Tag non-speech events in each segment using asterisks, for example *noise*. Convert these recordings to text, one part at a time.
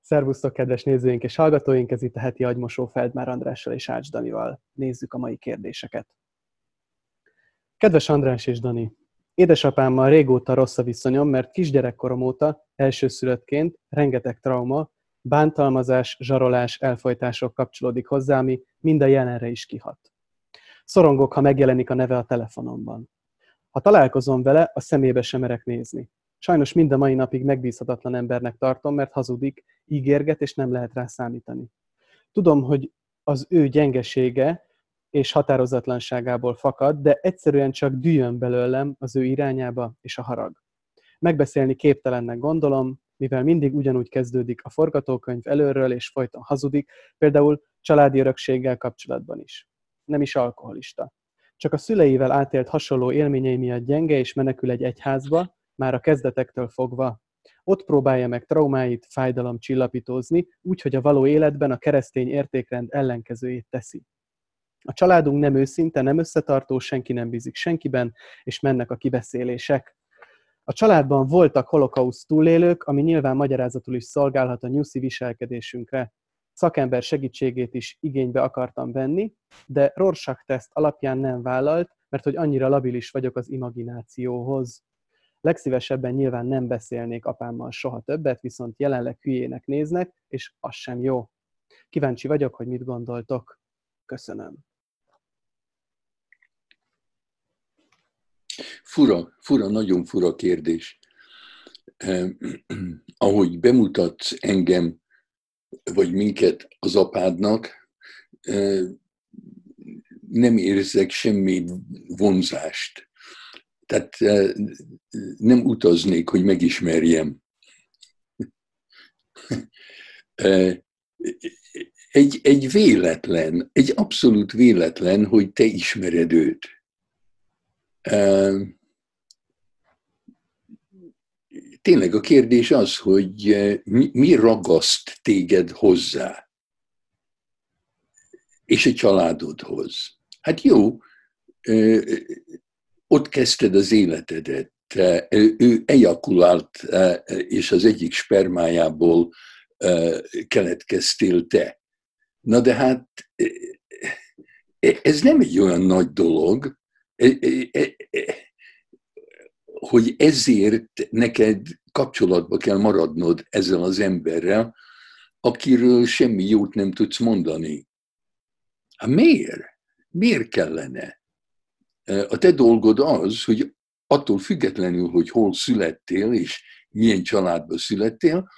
Szervusztok, kedves nézőink és hallgatóink! Ez itt a heti agymosó Feldmár Andrással és Ács Danival. Nézzük a mai kérdéseket. Kedves András és Dani! Édesapámmal régóta rossz a viszonyom, mert kisgyerekkorom óta, elsőszülöttként, rengeteg trauma, bántalmazás, zsarolás, elfolytások kapcsolódik hozzá, ami mind a jelenre is kihat. Szorongok, ha megjelenik a neve a telefonomban. Ha találkozom vele, a szemébe sem merek nézni. Sajnos mind a mai napig megbízhatatlan embernek tartom, mert hazudik, ígérget, és nem lehet rá számítani. Tudom, hogy az ő gyengesége és határozatlanságából fakad, de egyszerűen csak düjön belőlem az ő irányába és a harag. Megbeszélni képtelennek gondolom, mivel mindig ugyanúgy kezdődik a forgatókönyv előről, és folyton hazudik, például családi örökséggel kapcsolatban is. Nem is alkoholista. Csak a szüleivel átélt hasonló élményei miatt gyenge és menekül egy egyházba, már a kezdetektől fogva. Ott próbálja meg traumáit, fájdalom csillapítózni, úgy, hogy a való életben a keresztény értékrend ellenkezőjét teszi. A családunk nem őszinte, nem összetartó, senki nem bízik senkiben, és mennek a kibeszélések. A családban voltak holokauszt túlélők, ami nyilván magyarázatul is szolgálhat a nyuszi viselkedésünkre. Szakember segítségét is igénybe akartam venni, de Rorschach teszt alapján nem vállalt, mert hogy annyira labilis vagyok az imaginációhoz. Legszívesebben nyilván nem beszélnék apámmal soha többet, viszont jelenleg hülyének néznek, és az sem jó. Kíváncsi vagyok, hogy mit gondoltok. Köszönöm. Fura, fura, nagyon fura kérdés. Eh, *clears throat* ahogy bemutatsz engem, vagy minket az apádnak, eh, nem érzek semmi vonzást tehát eh, nem utaznék, hogy megismerjem. *laughs* Egy, egy véletlen, egy abszolút véletlen, hogy te ismered őt. Tényleg a kérdés az, hogy mi ragaszt téged hozzá, és a családodhoz. Hát jó, ott kezdted az életedet. Ő ejakulált, és az egyik spermájából keletkeztél te. Na de hát ez nem egy olyan nagy dolog, hogy ezért neked kapcsolatba kell maradnod ezzel az emberrel, akiről semmi jót nem tudsz mondani. Hát miért? Miért kellene? A te dolgod az, hogy attól függetlenül, hogy hol születtél, és milyen családba születtél,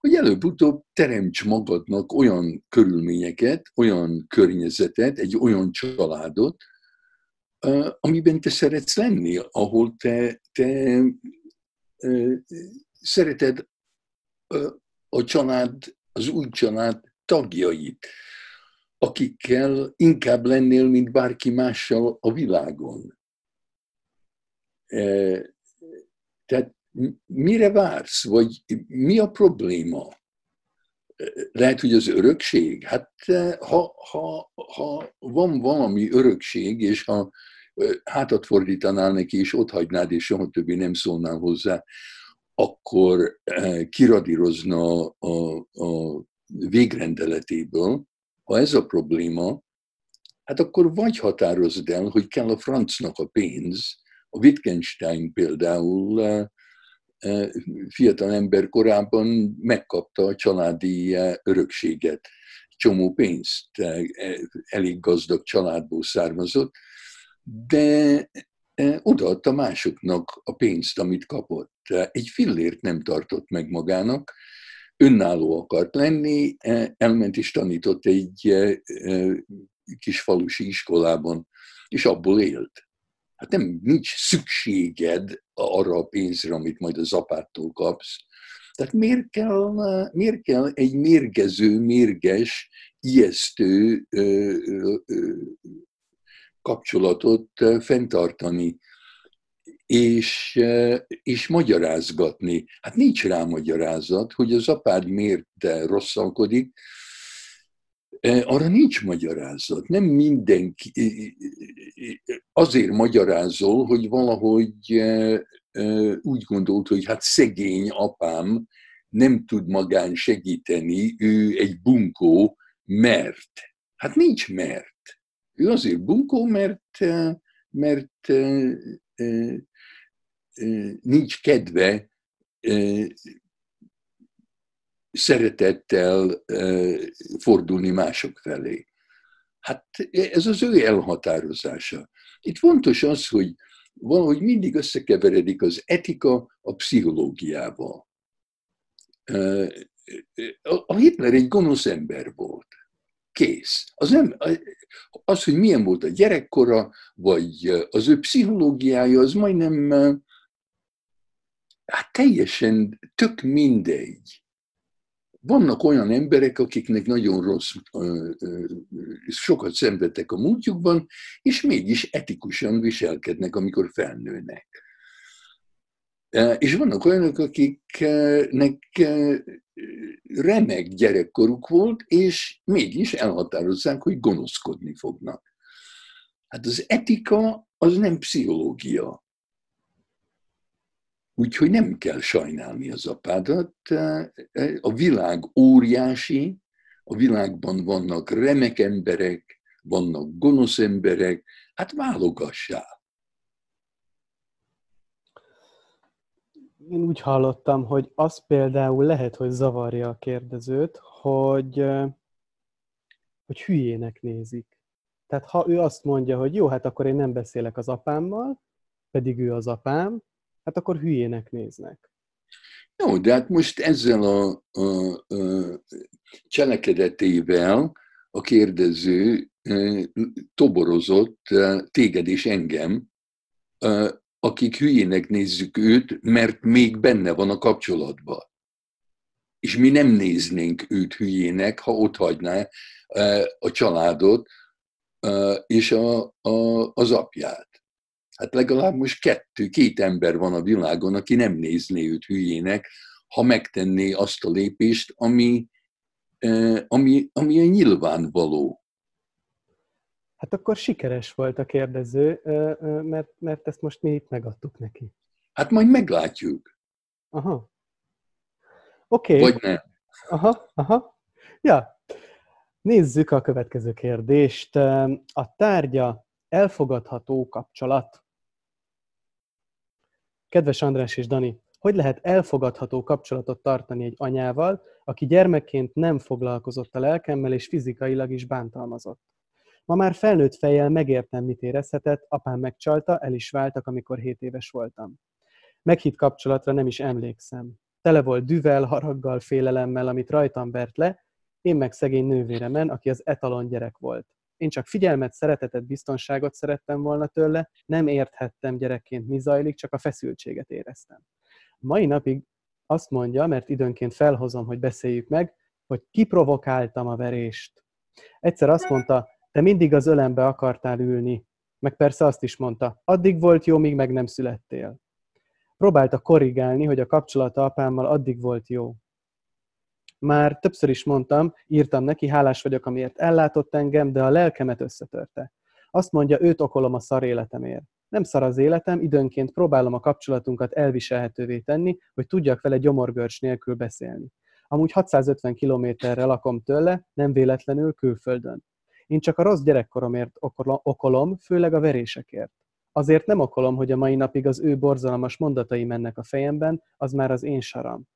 hogy előbb-utóbb teremts magadnak olyan körülményeket, olyan környezetet, egy olyan családot, amiben te szeretsz lenni, ahol te, te szereted a család, az új család tagjait akikkel inkább lennél, mint bárki mással a világon. E, tehát mire vársz, vagy mi a probléma? E, lehet, hogy az örökség? Hát e, ha, ha, ha van valami örökség, és ha hátat fordítanál neki, és ott hagynád, és soha többé nem szólnál hozzá, akkor kiradírozna a, a végrendeletéből, ha ez a probléma, hát akkor vagy határozd el, hogy kell a francnak a pénz. A Wittgenstein például eh, eh, fiatal ember korában megkapta a családi eh, örökséget, csomó pénzt, elég gazdag családból származott, de odaadta másoknak a pénzt, amit kapott. Egy fillért nem tartott meg magának, önálló akart lenni, e, elment és tanított egy e, e, kis falusi iskolában, és abból élt. Hát nem, nincs szükséged arra a pénzre, amit majd az apától kapsz. Tehát miért kell, miért kell egy mérgező, mérges, ijesztő kapcsolatot fenntartani? És, és magyarázgatni. Hát nincs rá magyarázat, hogy az apád miért rosszalkodik, arra nincs magyarázat. Nem mindenki azért magyarázol, hogy valahogy úgy gondolt, hogy hát szegény apám nem tud magán segíteni, ő egy bunkó, mert. Hát nincs mert. Ő azért bunkó, mert, mert nincs kedve szeretettel fordulni mások felé. Hát ez az ő elhatározása. Itt fontos az, hogy valahogy mindig összekeveredik az etika a pszichológiával. A Hitler egy gonosz ember volt. Kész. Az, nem, az, hogy milyen volt a gyerekkora, vagy az ő pszichológiája, az majdnem hát teljesen tök mindegy. Vannak olyan emberek, akiknek nagyon rossz, sokat szenvedtek a múltjukban, és mégis etikusan viselkednek, amikor felnőnek. És vannak olyanok, akiknek remek gyerekkoruk volt, és mégis elhatározzák, hogy gonoszkodni fognak. Hát az etika az nem pszichológia. Úgyhogy nem kell sajnálni az apádat. A világ óriási, a világban vannak remek emberek, vannak gonosz emberek, hát válogassál. Én úgy hallottam, hogy az például lehet, hogy zavarja a kérdezőt, hogy, hogy hülyének nézik. Tehát ha ő azt mondja, hogy jó, hát akkor én nem beszélek az apámmal, pedig ő az apám, hát akkor hülyének néznek. Jó, de hát most ezzel a, a, a cselekedetével a kérdező toborozott téged és engem, akik hülyének nézzük őt, mert még benne van a kapcsolatban. És mi nem néznénk őt hülyének, ha ott hagyná a családot és a, a, az apját. Hát legalább most kettő, két ember van a világon, aki nem nézné őt hülyének, ha megtenné azt a lépést, ami, ami, ami a nyilvánvaló. Hát akkor sikeres volt a kérdező, mert, mert ezt most mi itt megadtuk neki. Hát majd meglátjuk. Aha. Oké. Okay. Vagy nem. Aha, aha. Ja. Nézzük a következő kérdést. A tárgya elfogadható kapcsolat. Kedves András és Dani, hogy lehet elfogadható kapcsolatot tartani egy anyával, aki gyermekként nem foglalkozott a lelkemmel és fizikailag is bántalmazott? Ma már felnőtt fejjel megértem, mit érezhetett, apám megcsalta, el is váltak, amikor 7 éves voltam. Meghitt kapcsolatra nem is emlékszem. Tele volt düvel, haraggal, félelemmel, amit rajtam vert le, én meg szegény nővéremen, aki az etalon gyerek volt. Én csak figyelmet, szeretetet, biztonságot szerettem volna tőle, nem érthettem gyerekként mi zajlik, csak a feszültséget éreztem. Mai napig azt mondja, mert időnként felhozom, hogy beszéljük meg, hogy kiprovokáltam a verést. Egyszer azt mondta, te mindig az ölembe akartál ülni, meg persze azt is mondta, addig volt jó, míg meg nem születtél. Próbálta korrigálni, hogy a kapcsolata apámmal addig volt jó. Már többször is mondtam, írtam neki, hálás vagyok, amiért ellátott engem, de a lelkemet összetörte. Azt mondja, őt okolom a szar életemért. Nem szar az életem, időnként próbálom a kapcsolatunkat elviselhetővé tenni, hogy tudjak vele gyomorgörcs nélkül beszélni. Amúgy 650 kilométerre lakom tőle, nem véletlenül külföldön. Én csak a rossz gyerekkoromért okolom, főleg a verésekért. Azért nem okolom, hogy a mai napig az ő borzalmas mondatai mennek a fejemben, az már az én saram.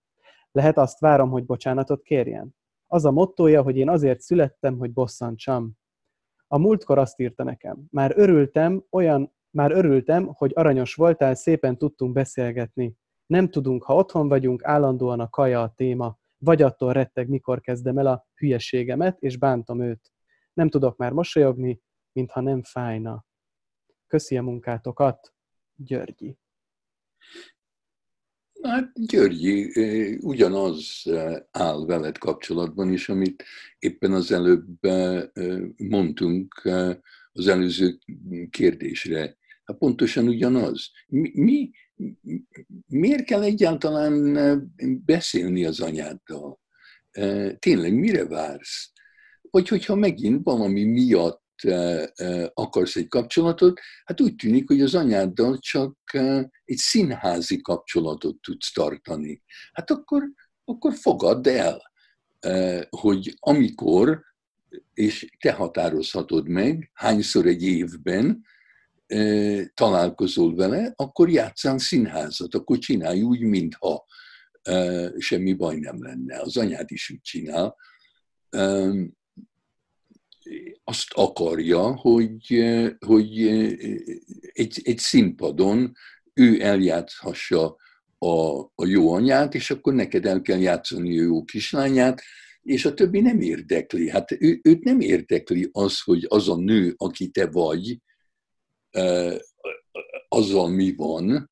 Lehet azt várom, hogy bocsánatot kérjen. Az a mottoja, hogy én azért születtem, hogy bosszantsam. A múltkor azt írta nekem. Már örültem, olyan, már örültem, hogy aranyos voltál, szépen tudtunk beszélgetni. Nem tudunk, ha otthon vagyunk, állandóan a kaja a téma, vagy attól retteg, mikor kezdem el a hülyeségemet, és bántom őt. Nem tudok már mosolyogni, mintha nem fájna. Köszi a munkátokat, Györgyi. Hát Györgyi ugyanaz áll veled kapcsolatban is, amit éppen az előbb mondtunk az előző kérdésre. Hát pontosan ugyanaz. Mi, mi, miért kell egyáltalán beszélni az anyáddal? Tényleg mire vársz? Vagy hogyha megint valami miatt akarsz egy kapcsolatot, hát úgy tűnik, hogy az anyáddal csak egy színházi kapcsolatot tudsz tartani. Hát akkor, akkor fogadd el, hogy amikor, és te határozhatod meg, hányszor egy évben találkozol vele, akkor játszál színházat, akkor csinálj úgy, mintha semmi baj nem lenne. Az anyád is úgy csinál. Azt akarja, hogy, hogy egy, egy színpadon ő eljátszhassa a, a jó anyát, és akkor neked el kell játszani a jó kislányát, és a többi nem érdekli. Hát ő, őt nem érdekli az, hogy az a nő, aki te vagy, azzal mi van,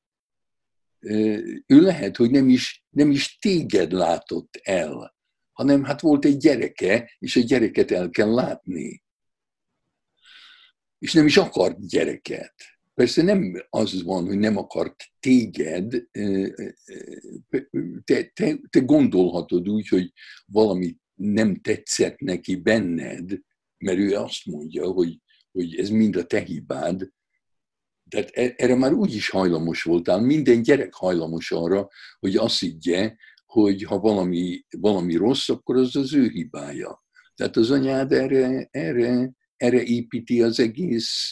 ő lehet, hogy nem is, nem is téged látott el, hanem hát volt egy gyereke, és a gyereket el kell látni. És nem is akart gyereket. Persze nem az van, hogy nem akart téged, te, te, te gondolhatod úgy, hogy valami nem tetszett neki benned, mert ő azt mondja, hogy, hogy ez mind a te hibád, tehát e, erre már úgy is hajlamos voltál, minden gyerek hajlamos arra, hogy azt higgye, hogy ha valami, valami rossz, akkor az az ő hibája. Tehát az anyád erre, erre, erre építi az egész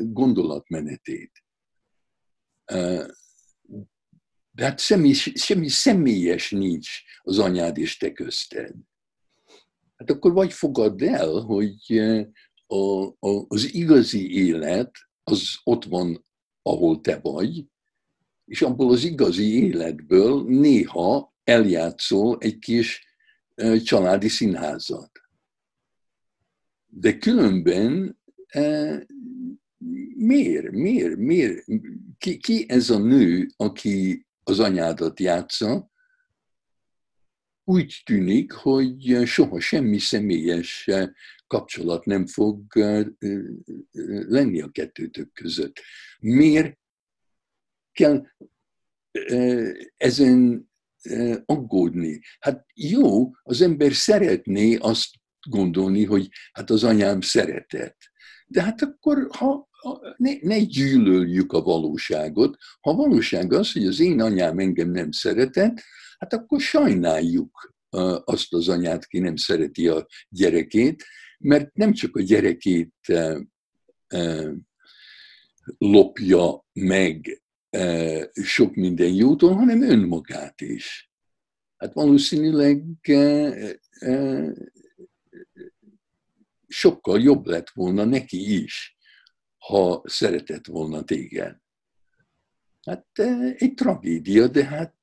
gondolatmenetét. De hát semmi, semmi személyes nincs az anyád és te közted. Hát akkor vagy fogadd el, hogy a, a, az igazi élet az ott van, ahol te vagy, és abból az igazi életből néha eljátszol egy kis családi színházat. De különben miért, miért, miért? Ki, ki ez a nő, aki az anyádat játsza? Úgy tűnik, hogy soha semmi személyes kapcsolat nem fog lenni a kettőtök között. Miért kell ezen aggódni? Hát jó, az ember szeretné azt gondolni, hogy hát az anyám szeretett. De hát akkor, ha ne, ne gyűlöljük a valóságot. Ha a valóság az, hogy az én anyám engem nem szeretett, hát akkor sajnáljuk azt az anyát, ki nem szereti a gyerekét, mert nem csak a gyerekét lopja meg sok minden jótól, hanem önmagát is. Hát valószínűleg sokkal jobb lett volna neki is, ha szeretett volna téged. Hát egy tragédia, de hát,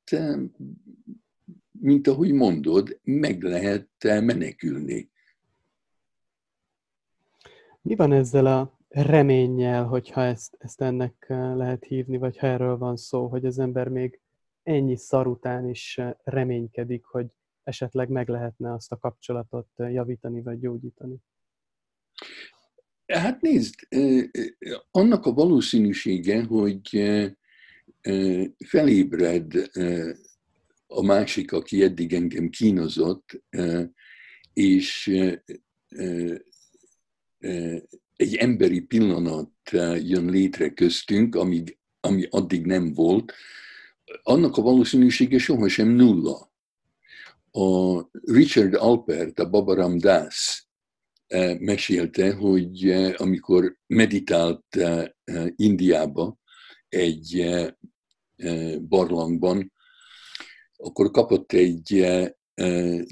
mint ahogy mondod, meg lehet menekülni. Mi van ezzel a reménnyel, hogyha ezt, ezt ennek lehet hívni, vagy ha erről van szó, hogy az ember még ennyi szar után is reménykedik, hogy esetleg meg lehetne azt a kapcsolatot javítani vagy gyógyítani? Hát nézd, annak a valószínűsége, hogy felébred a másik, aki eddig engem kínozott, és egy emberi pillanat jön létre köztünk, amíg, ami addig nem volt, annak a valószínűsége sohasem nulla. A Richard Alpert, a Baba Ramdas mesélte, hogy amikor meditált Indiába egy barlangban, akkor kapott egy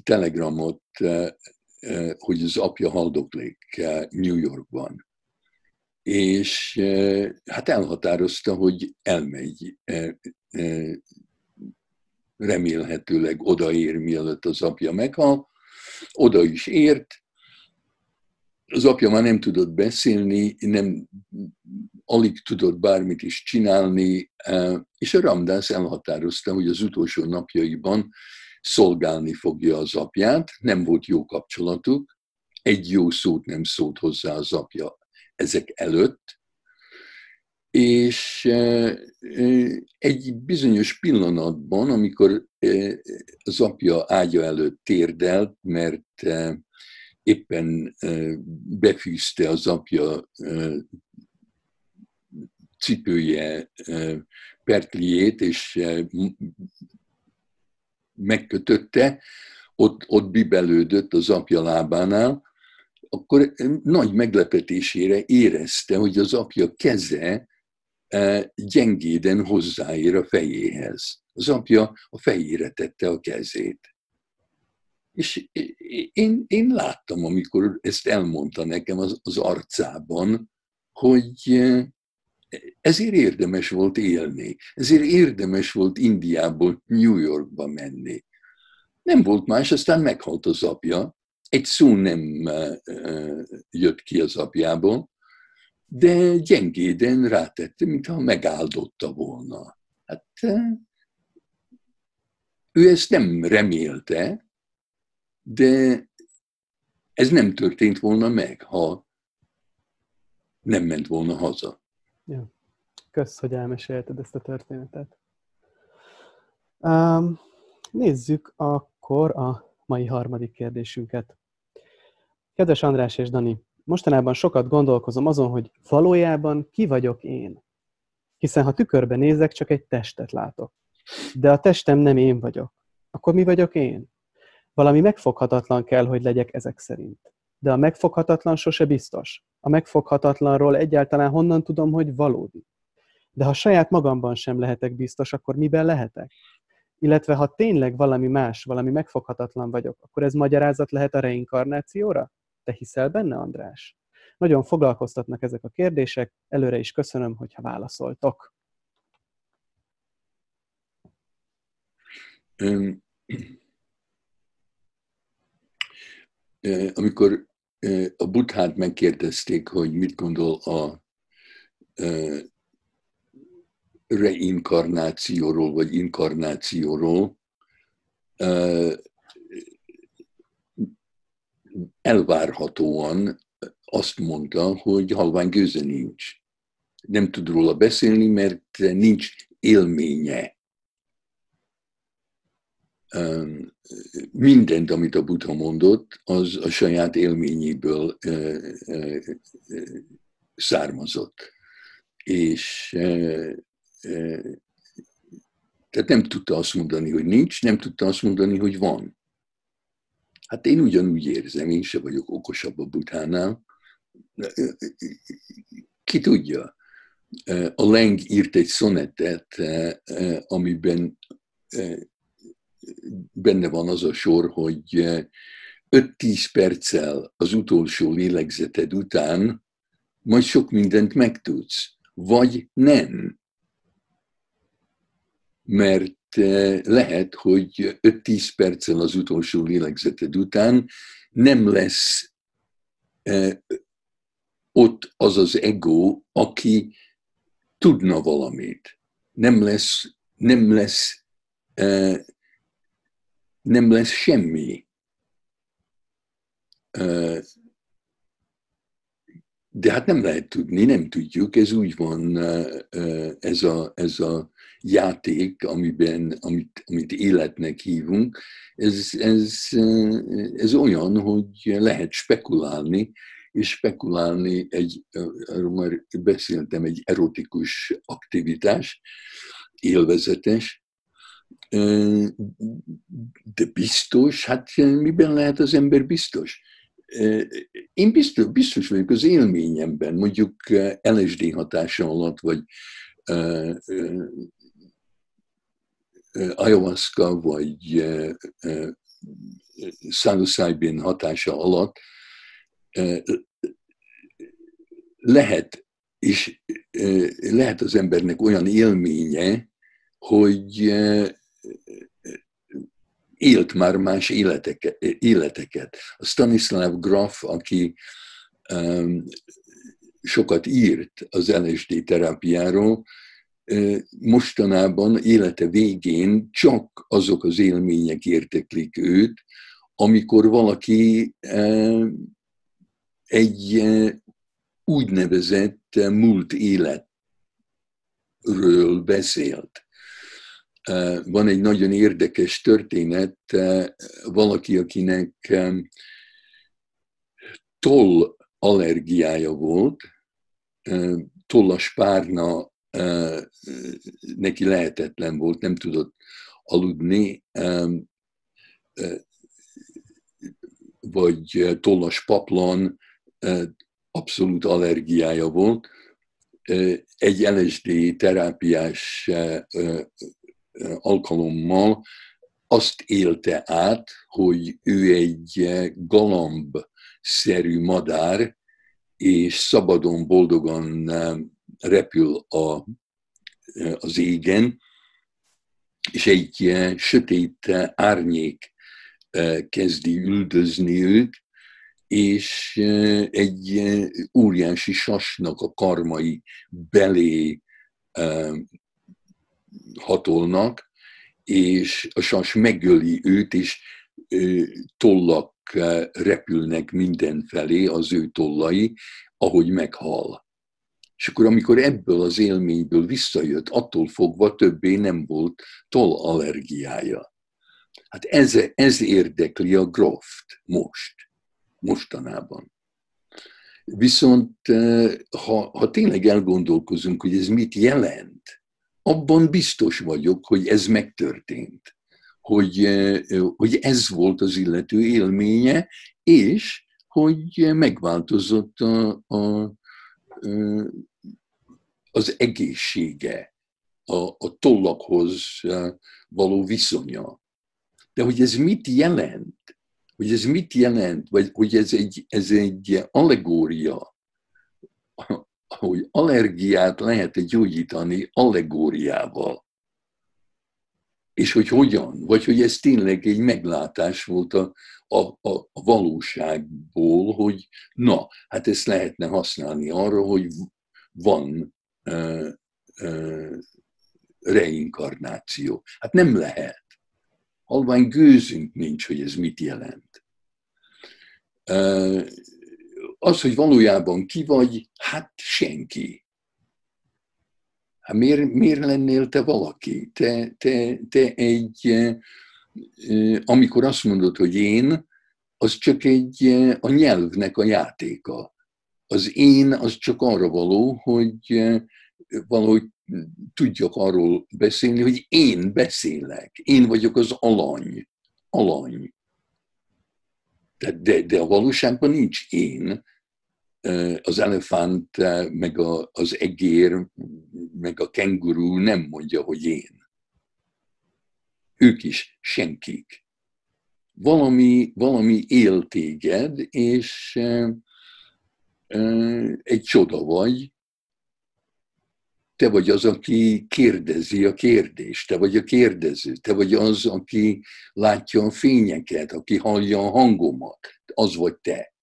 telegramot, hogy az apja haldoklék New Yorkban. És hát elhatározta, hogy elmegy, remélhetőleg odaér, mielőtt az apja meghal. Oda is ért, az apja már nem tudott beszélni, nem, alig tudott bármit is csinálni, és a Ramdász elhatározta, hogy az utolsó napjaiban szolgálni fogja az apját, nem volt jó kapcsolatuk, egy jó szót nem szólt hozzá az apja ezek előtt, és e, e, egy bizonyos pillanatban, amikor az apja ágya előtt térdelt, mert éppen befűzte az apja cipője pertliét, és megkötötte, ott, ott bibelődött az apja lábánál, akkor nagy meglepetésére érezte, hogy az apja keze e, gyengéden hozzáér a fejéhez. Az apja a fejére tette a kezét. És én, én láttam, amikor ezt elmondta nekem az, az arcában, hogy ezért érdemes volt élni, ezért érdemes volt Indiából New Yorkba menni. Nem volt más, aztán meghalt az apja, egy szó nem jött ki az apjából, de gyengéden rátette, mintha megáldotta volna. Hát ő ezt nem remélte, de ez nem történt volna meg, ha nem ment volna haza. Ja. Kösz, hogy elmesélted ezt a történetet. Um, nézzük akkor a mai harmadik kérdésünket. Kedves András és Dani, mostanában sokat gondolkozom azon, hogy valójában ki vagyok én. Hiszen ha tükörbe nézek, csak egy testet látok. De a testem nem én vagyok. Akkor mi vagyok én? Valami megfoghatatlan kell, hogy legyek ezek szerint. De a megfoghatatlan sose biztos. A megfoghatatlanról egyáltalán honnan tudom, hogy valódi. De ha saját magamban sem lehetek biztos, akkor miben lehetek? Illetve ha tényleg valami más, valami megfoghatatlan vagyok, akkor ez magyarázat lehet a reinkarnációra? Te hiszel benne, András? Nagyon foglalkoztatnak ezek a kérdések, előre is köszönöm, hogyha válaszoltok. Amikor a Buddhát megkérdezték, hogy mit gondol a reinkarnációról, vagy inkarnációról, elvárhatóan azt mondta, hogy halvány gőze nincs. Nem tud róla beszélni, mert nincs élménye. Mindent, amit a Buddha mondott, az a saját élményéből származott. És tehát nem tudta azt mondani, hogy nincs, nem tudta azt mondani, hogy van. Hát én ugyanúgy érzem, én se vagyok okosabb a butánál. Ki tudja? A Leng írt egy szonettet, amiben benne van az a sor, hogy 5-10 perccel az utolsó lélegzeted után majd sok mindent megtudsz, vagy nem. Mert lehet, hogy 5-10 perccel az utolsó lélegzeted után nem lesz ott az az ego, aki tudna valamit. Nem lesz, nem lesz, nem lesz semmi. De hát nem lehet tudni, nem tudjuk, ez úgy van, ez a, ez a játék, amiben, amit, amit életnek hívunk, ez, ez, ez olyan, hogy lehet spekulálni, és spekulálni egy, arról már beszéltem, egy erotikus aktivitás, élvezetes, de biztos, hát miben lehet az ember biztos? Én biztos, biztos vagyok az élményemben, mondjuk LSD hatása alatt, vagy ayahuasca vagy psilocybin hatása alatt lehet, és lehet az embernek olyan élménye, hogy élt már más életeket. életeket. A Stanislav Graf, aki sokat írt az LSD terápiáról, mostanában élete végén csak azok az élmények érteklik őt, amikor valaki egy úgynevezett múlt életről beszélt. Van egy nagyon érdekes történet, valaki, akinek toll allergiája volt, tollas párna neki lehetetlen volt, nem tudott aludni, vagy tollas paplon, abszolút allergiája volt. Egy LSD terápiás alkalommal azt élte át, hogy ő egy galamb-szerű madár, és szabadon, boldogan repül a, az égen, és egy sötét árnyék kezdi üldözni őt, és egy óriási sasnak a karmai belé hatolnak, és a sas megöli őt, és tollak repülnek mindenfelé, az ő tollai, ahogy meghal. És akkor, amikor ebből az élményből visszajött, attól fogva többé nem volt tollallergiája. Hát ez, ez érdekli a Groft most, mostanában. Viszont ha, ha tényleg elgondolkozunk, hogy ez mit jelent, abban biztos vagyok, hogy ez megtörtént. Hogy, hogy ez volt az illető élménye, és hogy megváltozott a, a, az egészsége, a, a tollakhoz való viszonya. De hogy ez mit jelent? Hogy ez mit jelent? Vagy hogy ez egy, ez egy allegória, hogy allergiát lehet gyógyítani allegóriával. És hogy hogyan? Vagy hogy ez tényleg egy meglátás volt a, a, a, valóságból, hogy na, hát ezt lehetne használni arra, hogy van uh, uh, reinkarnáció. Hát nem lehet. Halvány gőzünk nincs, hogy ez mit jelent. Uh, az, hogy valójában ki vagy, hát senki. Hát miért, miért lennél te valaki? Te, te, te egy, amikor azt mondod, hogy én, az csak egy a nyelvnek a játéka. Az én az csak arra való, hogy valahogy tudjak arról beszélni, hogy én beszélek. Én vagyok az alany. Alany. De, de, de a valóságban nincs én, az elefánt, meg a, az egér, meg a kenguru nem mondja, hogy én. Ők is senkik. Valami, valami él téged, és egy csoda vagy, te vagy az, aki kérdezi a kérdést, te vagy a kérdező, te vagy az, aki látja a fényeket, aki hallja a hangomat, az vagy te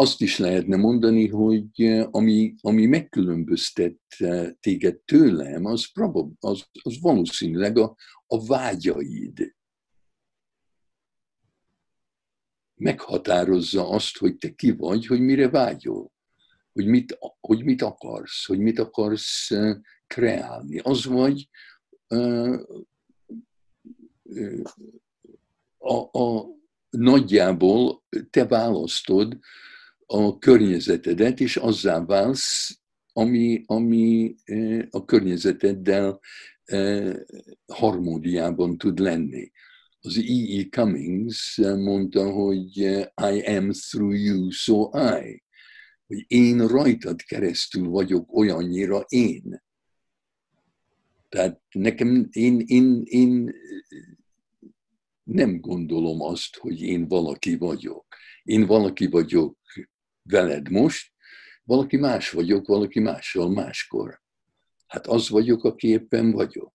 azt is lehetne mondani, hogy eh, ami, ami megkülönböztet eh, téged tőlem, az, probab, az, az valószínűleg a, a vágyaid. Meghatározza azt, hogy te ki vagy, hogy mire vágyol, hogy mit, hogy mit akarsz, hogy mit akarsz eh, kreálni. Az vagy a, a, nagyjából te választod, a környezetedet, és azzá válsz, ami, ami a környezeteddel harmóniában tud lenni. Az E.E. E. Cummings mondta, hogy I am through you, so I. Hogy én rajtad keresztül vagyok olyannyira én. Tehát nekem, én, én, én nem gondolom azt, hogy én valaki vagyok. Én valaki vagyok veled most, valaki más vagyok, valaki mással máskor. Hát az vagyok, aki éppen vagyok.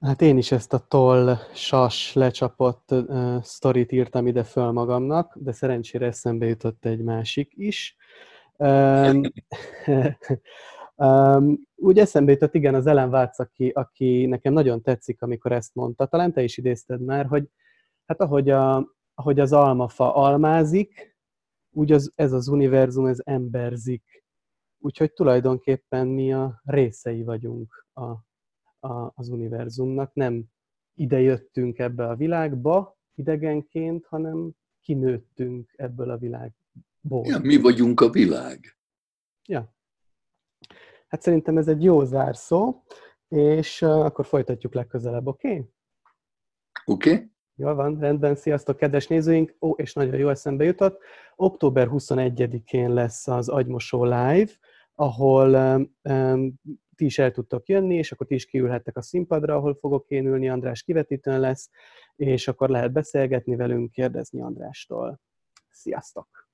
Hát én is ezt a toll, sas, lecsapott uh, sztorit írtam ide föl magamnak, de szerencsére eszembe jutott egy másik is. Um, um, *laughs* úgy eszembe jutott, igen, az Ellen Watts, aki, aki nekem nagyon tetszik, amikor ezt mondta. Talán te is idézted már, hogy hát ahogy a, ahogy az almafa almázik, úgy az, ez az univerzum, ez emberzik. Úgyhogy tulajdonképpen mi a részei vagyunk a, a, az univerzumnak. Nem ide jöttünk ebbe a világba idegenként, hanem kinőttünk ebből a világból. Ja, mi vagyunk a világ. Ja. Hát szerintem ez egy jó zárszó. és akkor folytatjuk legközelebb, oké? Okay? Oké. Okay. Jól van, rendben, sziasztok, kedves nézőink! Ó, és nagyon jó eszembe jutott. Október 21-én lesz az Agymosó Live, ahol um, ti is el tudtok jönni, és akkor ti is kiülhettek a színpadra, ahol fogok én ülni, András kivetítőn lesz, és akkor lehet beszélgetni velünk, kérdezni Andrástól. Sziasztok!